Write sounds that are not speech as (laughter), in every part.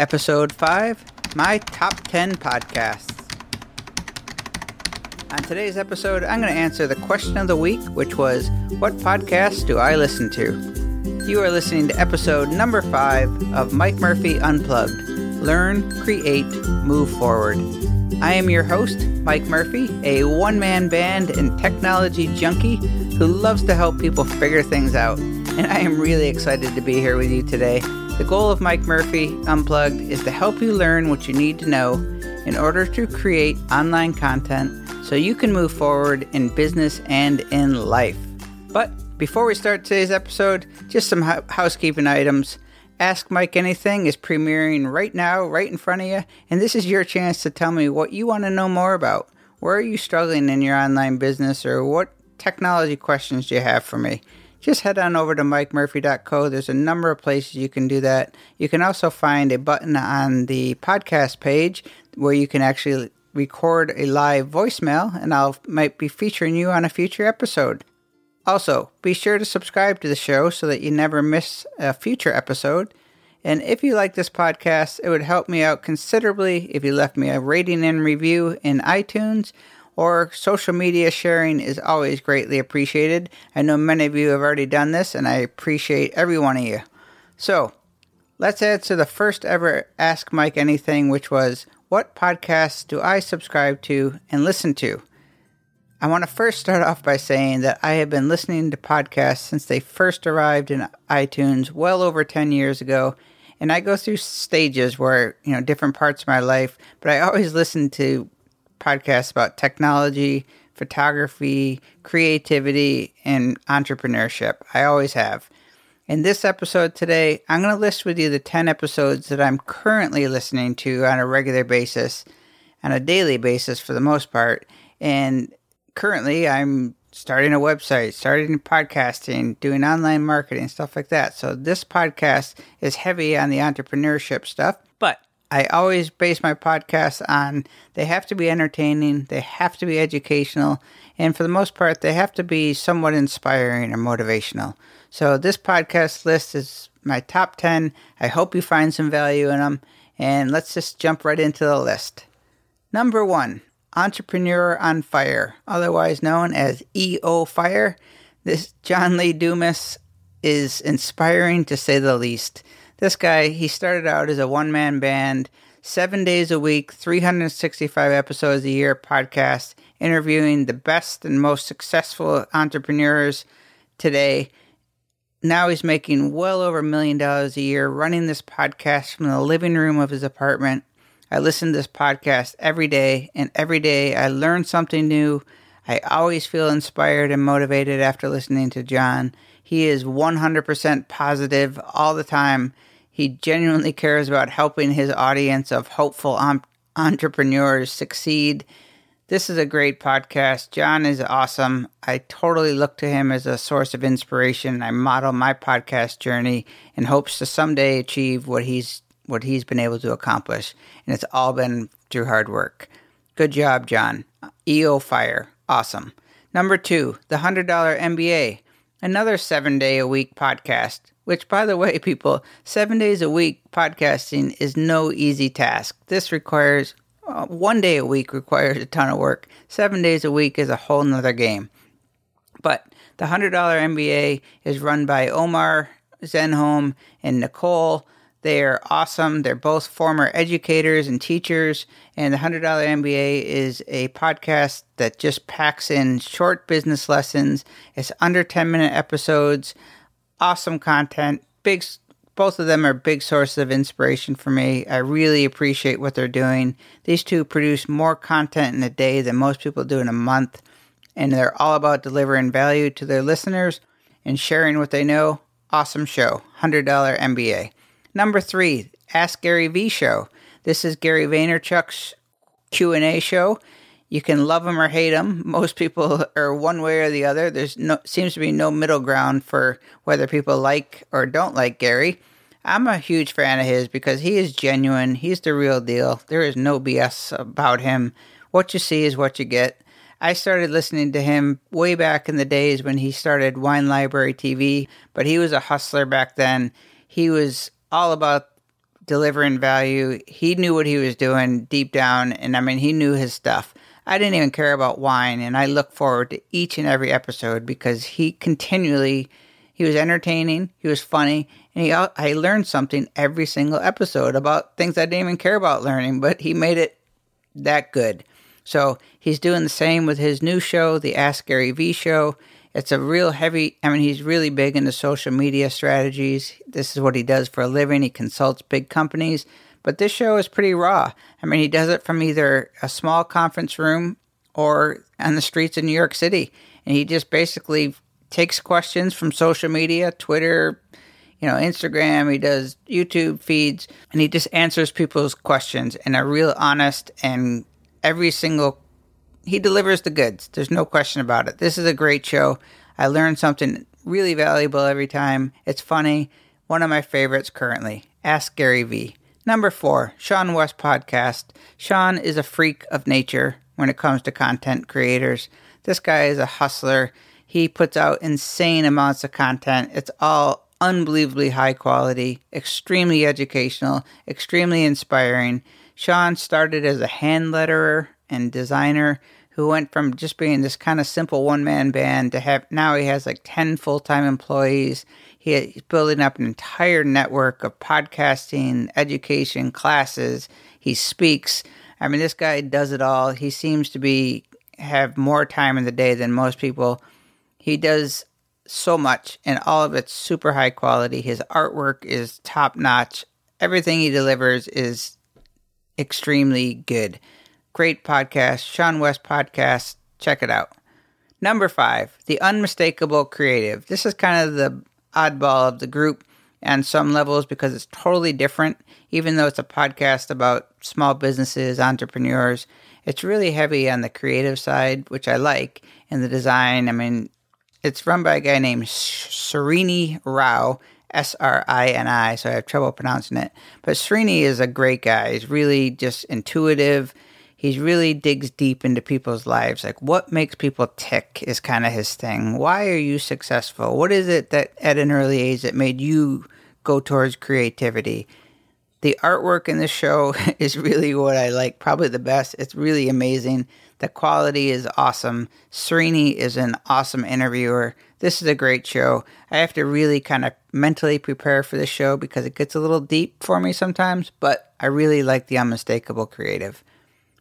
Episode 5 My Top 10 Podcasts. On today's episode, I'm going to answer the question of the week, which was What podcasts do I listen to? You are listening to episode number 5 of Mike Murphy Unplugged Learn, Create, Move Forward. I am your host, Mike Murphy, a one man band and technology junkie who loves to help people figure things out. And I am really excited to be here with you today the goal of Mike Murphy Unplugged is to help you learn what you need to know in order to create online content so you can move forward in business and in life. But before we start today's episode, just some housekeeping items. Ask Mike Anything is premiering right now, right in front of you, and this is your chance to tell me what you want to know more about. Where are you struggling in your online business, or what technology questions do you have for me? Just head on over to mikemurphy.co. There's a number of places you can do that. You can also find a button on the podcast page where you can actually record a live voicemail, and I'll might be featuring you on a future episode. Also, be sure to subscribe to the show so that you never miss a future episode. And if you like this podcast, it would help me out considerably if you left me a rating and review in iTunes or social media sharing is always greatly appreciated. I know many of you have already done this, and I appreciate every one of you. So, let's add to the first ever Ask Mike Anything, which was What podcasts do I subscribe to and listen to? I want to first start off by saying that I have been listening to podcasts since they first arrived in iTunes well over 10 years ago. And I go through stages where, you know, different parts of my life, but I always listen to podcasts about technology, photography, creativity, and entrepreneurship. I always have. In this episode today, I'm going to list with you the 10 episodes that I'm currently listening to on a regular basis, on a daily basis for the most part. And currently, I'm starting a website, starting podcasting, doing online marketing, stuff like that. So, this podcast is heavy on the entrepreneurship stuff, I always base my podcasts on they have to be entertaining, they have to be educational, and for the most part, they have to be somewhat inspiring or motivational. So, this podcast list is my top 10. I hope you find some value in them, and let's just jump right into the list. Number one, Entrepreneur on Fire, otherwise known as EO Fire. This John Lee Dumas is inspiring to say the least. This guy, he started out as a one man band, seven days a week, 365 episodes a year podcast, interviewing the best and most successful entrepreneurs today. Now he's making well over a million dollars a year running this podcast from the living room of his apartment. I listen to this podcast every day, and every day I learn something new. I always feel inspired and motivated after listening to John. He is 100% positive all the time he genuinely cares about helping his audience of hopeful um, entrepreneurs succeed. This is a great podcast. John is awesome. I totally look to him as a source of inspiration. I model my podcast journey in hopes to someday achieve what he's what he's been able to accomplish, and it's all been through hard work. Good job, John. EO Fire, awesome. Number two, the $100 MBA, another seven day a week podcast. Which, by the way, people, seven days a week podcasting is no easy task. This requires uh, one day a week requires a ton of work. Seven days a week is a whole nother game. But the $100 MBA is run by Omar Zenhom and Nicole. They are awesome. They're both former educators and teachers. And the $100 MBA is a podcast that just packs in short business lessons. It's under 10 minute episodes awesome content. Big, both of them are big sources of inspiration for me. I really appreciate what they're doing. These two produce more content in a day than most people do in a month, and they're all about delivering value to their listeners and sharing what they know. Awesome show, $100 MBA. Number three, Ask Gary V show. This is Gary Vaynerchuk's Q&A show. You can love him or hate him. Most people are one way or the other. There's no seems to be no middle ground for whether people like or don't like Gary. I'm a huge fan of his because he is genuine. He's the real deal. There is no BS about him. What you see is what you get. I started listening to him way back in the days when he started Wine Library TV, but he was a hustler back then. He was all about delivering value. He knew what he was doing deep down, and I mean, he knew his stuff. I didn't even care about wine, and I look forward to each and every episode because he continually he was entertaining, he was funny, and he I learned something every single episode about things I didn't even care about learning, but he made it that good. So he's doing the same with his new show, the Ask Gary V show. It's a real heavy, I mean, he's really big into social media strategies. This is what he does for a living. He consults big companies. But this show is pretty raw. I mean, he does it from either a small conference room or on the streets of New York City. And he just basically takes questions from social media, Twitter, you know, Instagram, he does YouTube feeds, and he just answers people's questions in a real honest and every single he delivers the goods. There's no question about it. This is a great show. I learned something really valuable every time. It's funny. One of my favorites currently. Ask Gary V. Number four, seanwes Podcast. Sean is a freak of nature when it comes to content creators. This guy is a hustler. He puts out insane amounts of content. It's all unbelievably high quality, extremely educational, extremely inspiring. Sean started as a hand letterer and designer who went from just being this kind of simple one man band to have now he has like 10 full time employees. He's building up an entire network of podcasting, education, classes. He speaks. I mean, this guy does it all. He seems to be have more time in the day than most people. He does so much, and all of it's super high quality. His artwork is top notch. Everything he delivers is extremely good. Great podcast, seanwes podcast. Check it out. Number five, The Unmistakable Creative. This is kind of the oddball of the group on some levels because it's totally different. Even though it's a podcast about small businesses, entrepreneurs, it's really heavy on the creative side, which I like, and the design. I mean, it's run by a guy named Srini Rao, S R I N I, so I have trouble pronouncing it. But Srini is a great guy. He's really just intuitive. He really digs deep into people's lives. Like, what makes people tick is kind of his thing. Why are you successful? What is it that at an early age that made you go towards creativity? The artwork in the show (laughs) is really what I like, probably the best. It's really amazing. The quality is awesome. Srini is an awesome interviewer. This is a great show. I have to really kind of mentally prepare for the show because it gets a little deep for me sometimes, but I really like the unmistakable creative.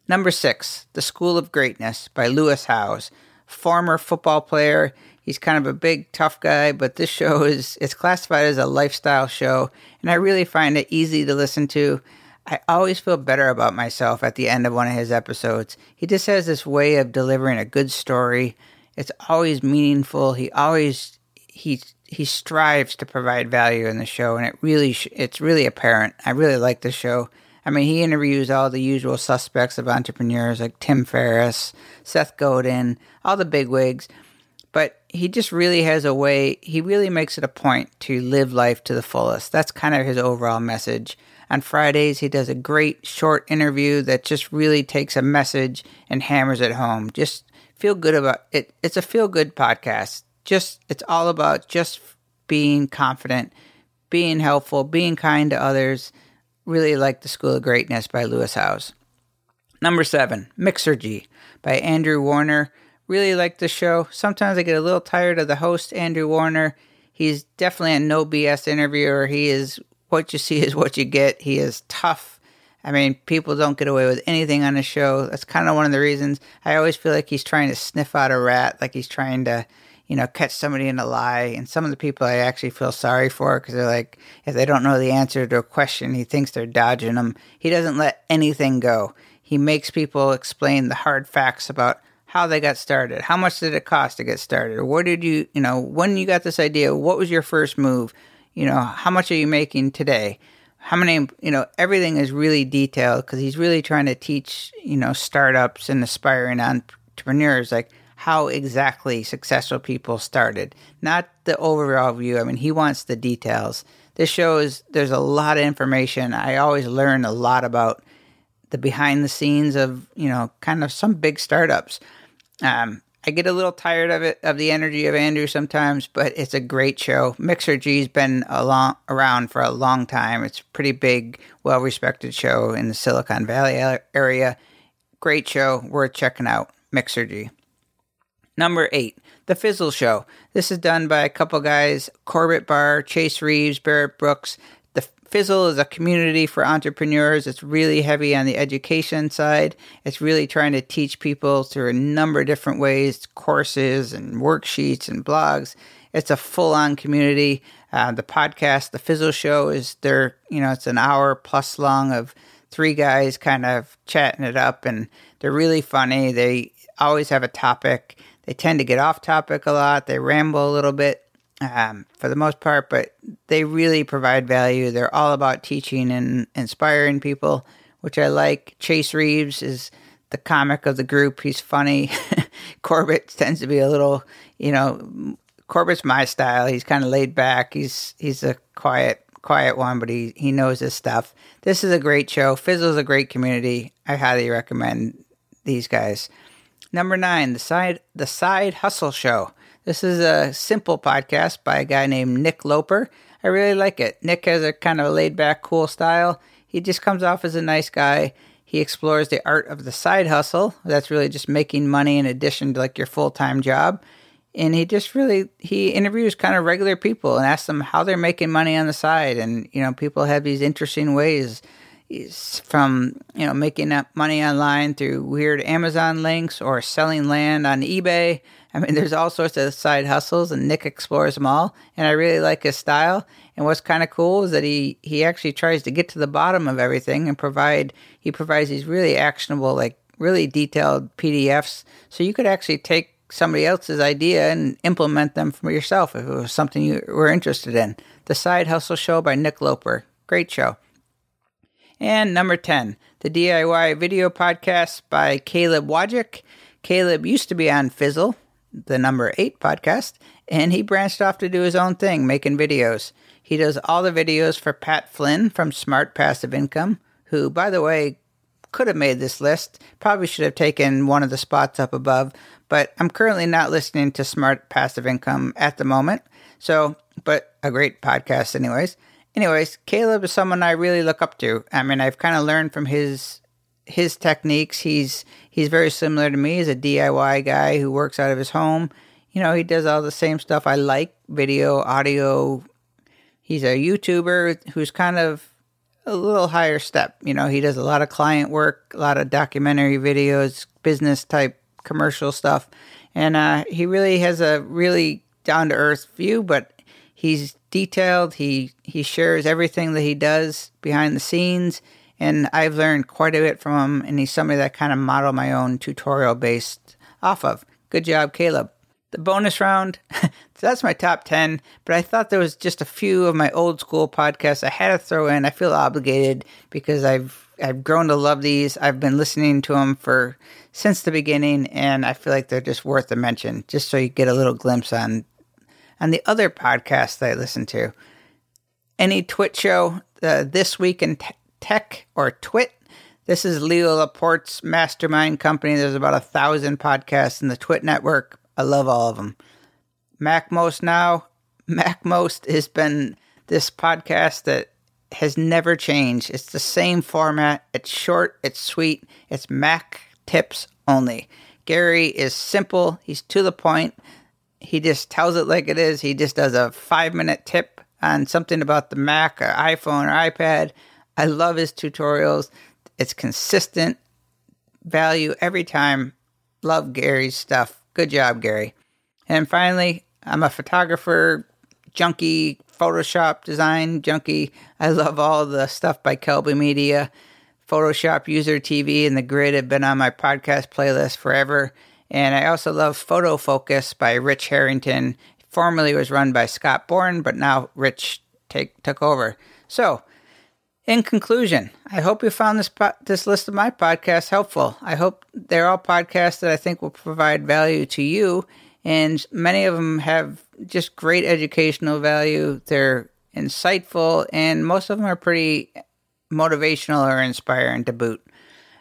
Number six, The School of Greatness by Lewis Howes, former football player. He's kind of a big, tough guy, but this show is it's classified as a lifestyle show, and I really find it easy to listen to. I always feel better about myself at the end of one of his episodes. He just has this way of delivering a good story it's always meaningful. He always he he strives to provide value in the show, and it really it's really apparent. I really like the show. I mean, he interviews all the usual suspects of entrepreneurs like Tim Ferriss, Seth Godin, all the big wigs. But he just really has a way, he really makes it a point to live life to the fullest. That's kind of his overall message. On Fridays, he does a great short interview that just really takes a message and hammers it home. Just feel good about it. It's a feel good podcast. Just it's all about just being confident, being helpful, being kind to others. Really like The School of Greatness by Lewis Howes. Number seven, Mixergy by Andrew Warner. Really like the show. Sometimes I get a little tired of the host, Andrew Warner. He's definitely a no BS interviewer. He is what you see (laughs) is what you get. He is tough I mean, people don't get away with anything on the show. That's kind of one of the reasons I always feel like he's trying to sniff out a rat, like he's trying to, you know, catch somebody in a lie. And some of the people I actually feel sorry for because they're like, if they don't know the answer to a question, he thinks they're dodging them. He doesn't let anything go. He makes people explain the hard facts about how they got started. How much did it cost to get started? Where did you, you know, when you got this idea, what was your first move? You know, how much are you making today? how many you know everything is really detailed because he's really trying to teach you know startups and aspiring entrepreneurs like how exactly successful people started not the overall view i mean he wants the details this shows there's a lot of information i always learn a lot about the behind the scenes of you know kind of some big startups um, I get a little tired of it, of the energy of Andrew sometimes, but it's a great show. Mixergy's been long, around for a long time. It's a pretty big, well respected show in the Silicon Valley area. Great show, worth checking out. Mixergy. Number eight, The Fizzle Show. This is done by a couple guys Corbett Barr, Chase Reeves, Barrett Brooks. The Fizzle is a community for entrepreneurs. It's really heavy on the education side. It's really trying to teach people through a number of different ways courses and worksheets and blogs. It's a full on community. Uh, the podcast, The Fizzle Show, is there, you know, it's an hour plus long of three guys kind of chatting it up, and they're really funny. They always have a topic they tend to get off topic a lot. They ramble a little bit um, for the most part, but they really provide value. They're all about teaching and inspiring people, which I like. Chase Reeves is the comic of the group. He's funny. (laughs) Corbett tends to be a little, you know, Corbett's my style. He's kind of laid back. He's he's a quiet quiet one, but he he knows his stuff. This is a great show. Fizzle's a great community. I highly recommend these guys. Number nine, the side the side hustle show. This is a simple podcast by a guy named Nick Loper. I really like it. Nick has a kind of a laid back, cool style. He just comes off as a nice guy. He explores the art of the side hustle. That's really just making money in addition to like your full time job. And he just really he interviews kind of regular people and asks them how they're making money on the side. And you know, people have these interesting ways from you know making up money online through weird Amazon links or selling land on eBay. I mean, there's all sorts of side hustles, and Nick explores them all. And I really like his style. And what's kind of cool is that he he actually tries to get to the bottom of everything and provide. He provides these really actionable, like really detailed PDFs, so you could actually take somebody else's idea and implement them for yourself if it was something you were interested in. The Side Hustle Show by Nick Loper. Great show. And number 10, the DIY video podcast by Caleb Wojcik. Caleb used to be on Fizzle, the number 8 podcast, and he branched off to do his own thing, making videos. He does all the videos for Pat Flynn from Smart Passive Income, who, by the way, could have made this list. Probably should have taken one of the spots up above, but I'm currently not listening to Smart Passive Income at the moment. So, but a great podcast, anyways anyways, Caleb is someone I really look up to. I mean, I've kind of learned from his his techniques. He's he's very similar to me. He's a DIY guy who works out of his home. You know, he does all the same stuff I like: video, audio. He's a YouTuber who's kind of a little higher step. You know, he does a lot of client work, a lot of documentary videos, business type commercial stuff, and uh, he really has a really down to earth view. But he's detailed. He he shares everything that he does behind the scenes, and I've learned quite a bit from him. And he's somebody that kind of model my own tutorial based off of. Good job, Caleb. The bonus round, (laughs) so that's my top 10, but I thought there was just a few of my old school podcasts I had to throw in. I feel obligated because I've I've grown to love these. I've been listening to them for since the beginning, and I feel like they're just worth a mention, just so you get a little glimpse on and the other podcasts I listen to. Any Twit show, uh, This Week in te- Tech or Twit. This is Leo Laporte's mastermind company. There's about a thousand podcasts in the Twit network. I love all of them. MacMost Now. (laughs) MacMost has been this podcast that has never changed. It's the same format. It's short, it's sweet, it's Mac tips only. Gary is simple, he's to the point he just tells it like it is. He just does a five minute tip on something about the Mac or iPhone or iPad. I love his tutorials. It's consistent value every time. Love Gary's stuff. Good job, Gary. And finally, I'm a photographer, junkie, Photoshop design junkie. I love all the stuff by Kelby Media. Photoshop User TV and The Grid have been on my podcast playlist forever. And I also love Photo Focus by Rich Harrington. Formerly was run by Scott Bourne, but now Rich take, took over. So, in conclusion, I hope you found this po- this list of my podcasts helpful. I hope they're all podcasts that I think will provide value to you, and many of them have just great educational value. They're insightful, and most of them are pretty motivational or inspiring to boot.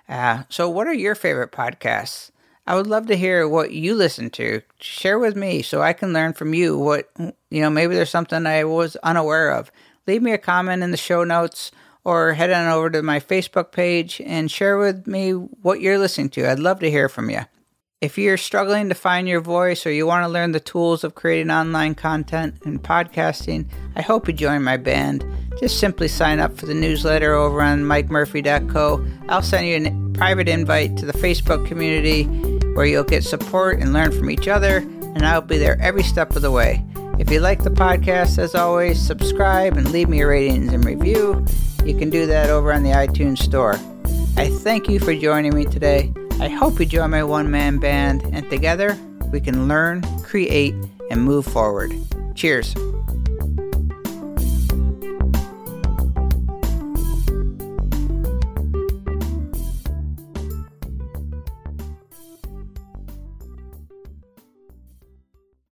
Uh, so, what are your favorite podcasts? I would love to hear what you listen to. Share with me so I can learn from you what, you know, maybe there's something I was unaware of. Leave me a comment in the show notes or head on over to my Facebook page and share with me what you're listening to. I'd love to hear from you. If you're struggling to find your voice or you want to learn the tools of creating online content and podcasting, I hope you join my band. Just simply sign up for the newsletter over on mikemurphy.co. I'll send you a private invite to the Facebook community where you'll get support and learn from each other, and I'll be there every step of the way. If you like the podcast, as always, subscribe and leave me a ratings and review. You can do that over on the iTunes Store. I thank you for joining me today. I hope you join my one man band, and together we can learn, create, and move forward. Cheers.